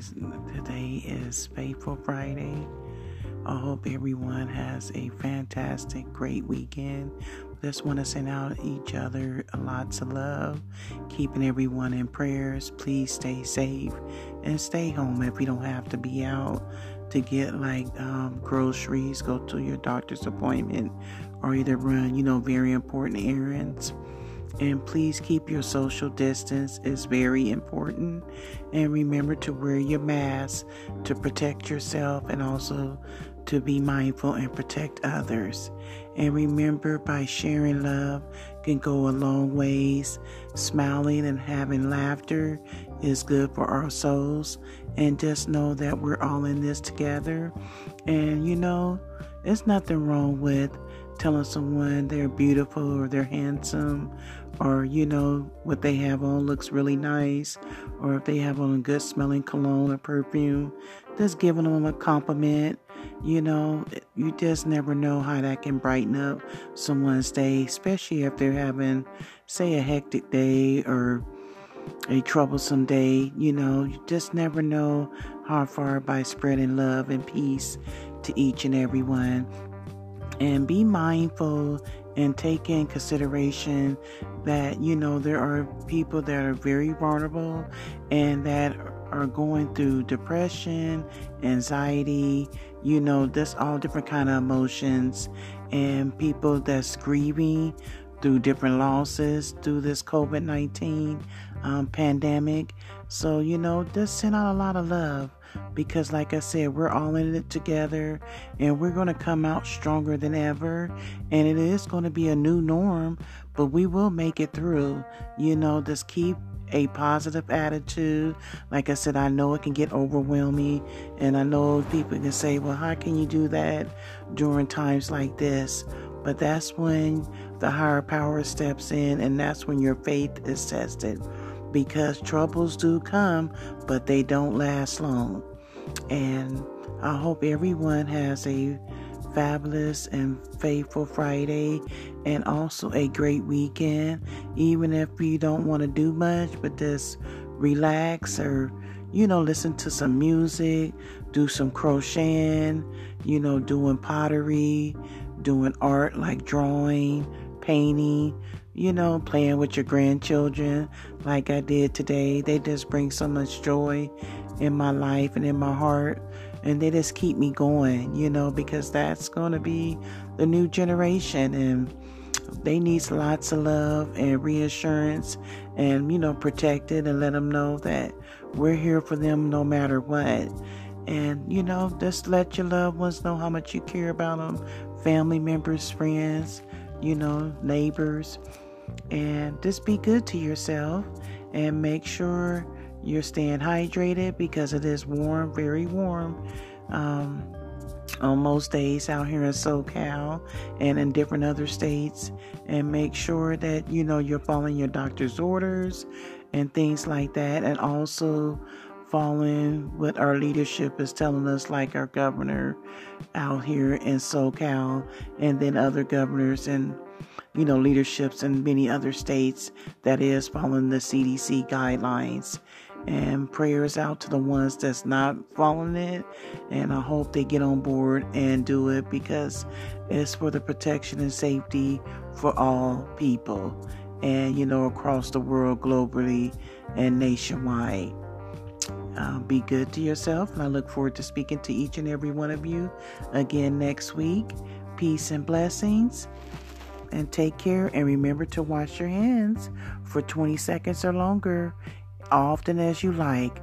guys. Today is Faithful Friday. I hope everyone has a fantastic, great weekend. Just want to send out each other lots of love, keeping everyone in prayers. Please stay safe and stay home if you don't have to be out to get like um, groceries, go to your doctor's appointment, or either run, you know, very important errands. And please keep your social distance is very important. And remember to wear your mask to protect yourself and also to be mindful and protect others. And remember by sharing love can go a long ways. Smiling and having laughter is good for our souls. And just know that we're all in this together. And you know, there's nothing wrong with telling someone they're beautiful or they're handsome or you know what they have on looks really nice or if they have on a good smelling cologne or perfume just giving them a compliment you know you just never know how that can brighten up someone's day especially if they're having say a hectic day or a troublesome day you know you just never know how far by spreading love and peace to each and every one and be mindful and take in consideration that you know there are people that are very vulnerable and that are going through depression anxiety you know there's all different kind of emotions and people that's grieving through different losses through this covid-19 um, pandemic so you know just send out a lot of love because, like I said, we're all in it together and we're going to come out stronger than ever. And it is going to be a new norm, but we will make it through. You know, just keep a positive attitude. Like I said, I know it can get overwhelming, and I know people can say, Well, how can you do that during times like this? But that's when the higher power steps in, and that's when your faith is tested because troubles do come, but they don't last long. And I hope everyone has a fabulous and faithful Friday and also a great weekend. Even if you don't want to do much, but just relax or, you know, listen to some music, do some crocheting, you know, doing pottery, doing art like drawing, painting, you know, playing with your grandchildren like I did today. They just bring so much joy in my life and in my heart. And they just keep me going, you know, because that's going to be the new generation. And they need lots of love and reassurance and, you know, protected and let them know that we're here for them no matter what. And, you know, just let your loved ones know how much you care about them family members, friends, you know, neighbors. And just be good to yourself and make sure you're staying hydrated because it is warm, very warm. Um, on most days out here in SoCal and in different other states, and make sure that you know you're following your doctor's orders and things like that, and also following what our leadership is telling us, like our governor out here in SoCal, and then other governors and you know, leaderships in many other states that is following the CDC guidelines. And prayers out to the ones that's not following it. And I hope they get on board and do it because it's for the protection and safety for all people and, you know, across the world, globally, and nationwide. Uh, be good to yourself, and I look forward to speaking to each and every one of you again next week. Peace and blessings and take care and remember to wash your hands for 20 seconds or longer, often as you like.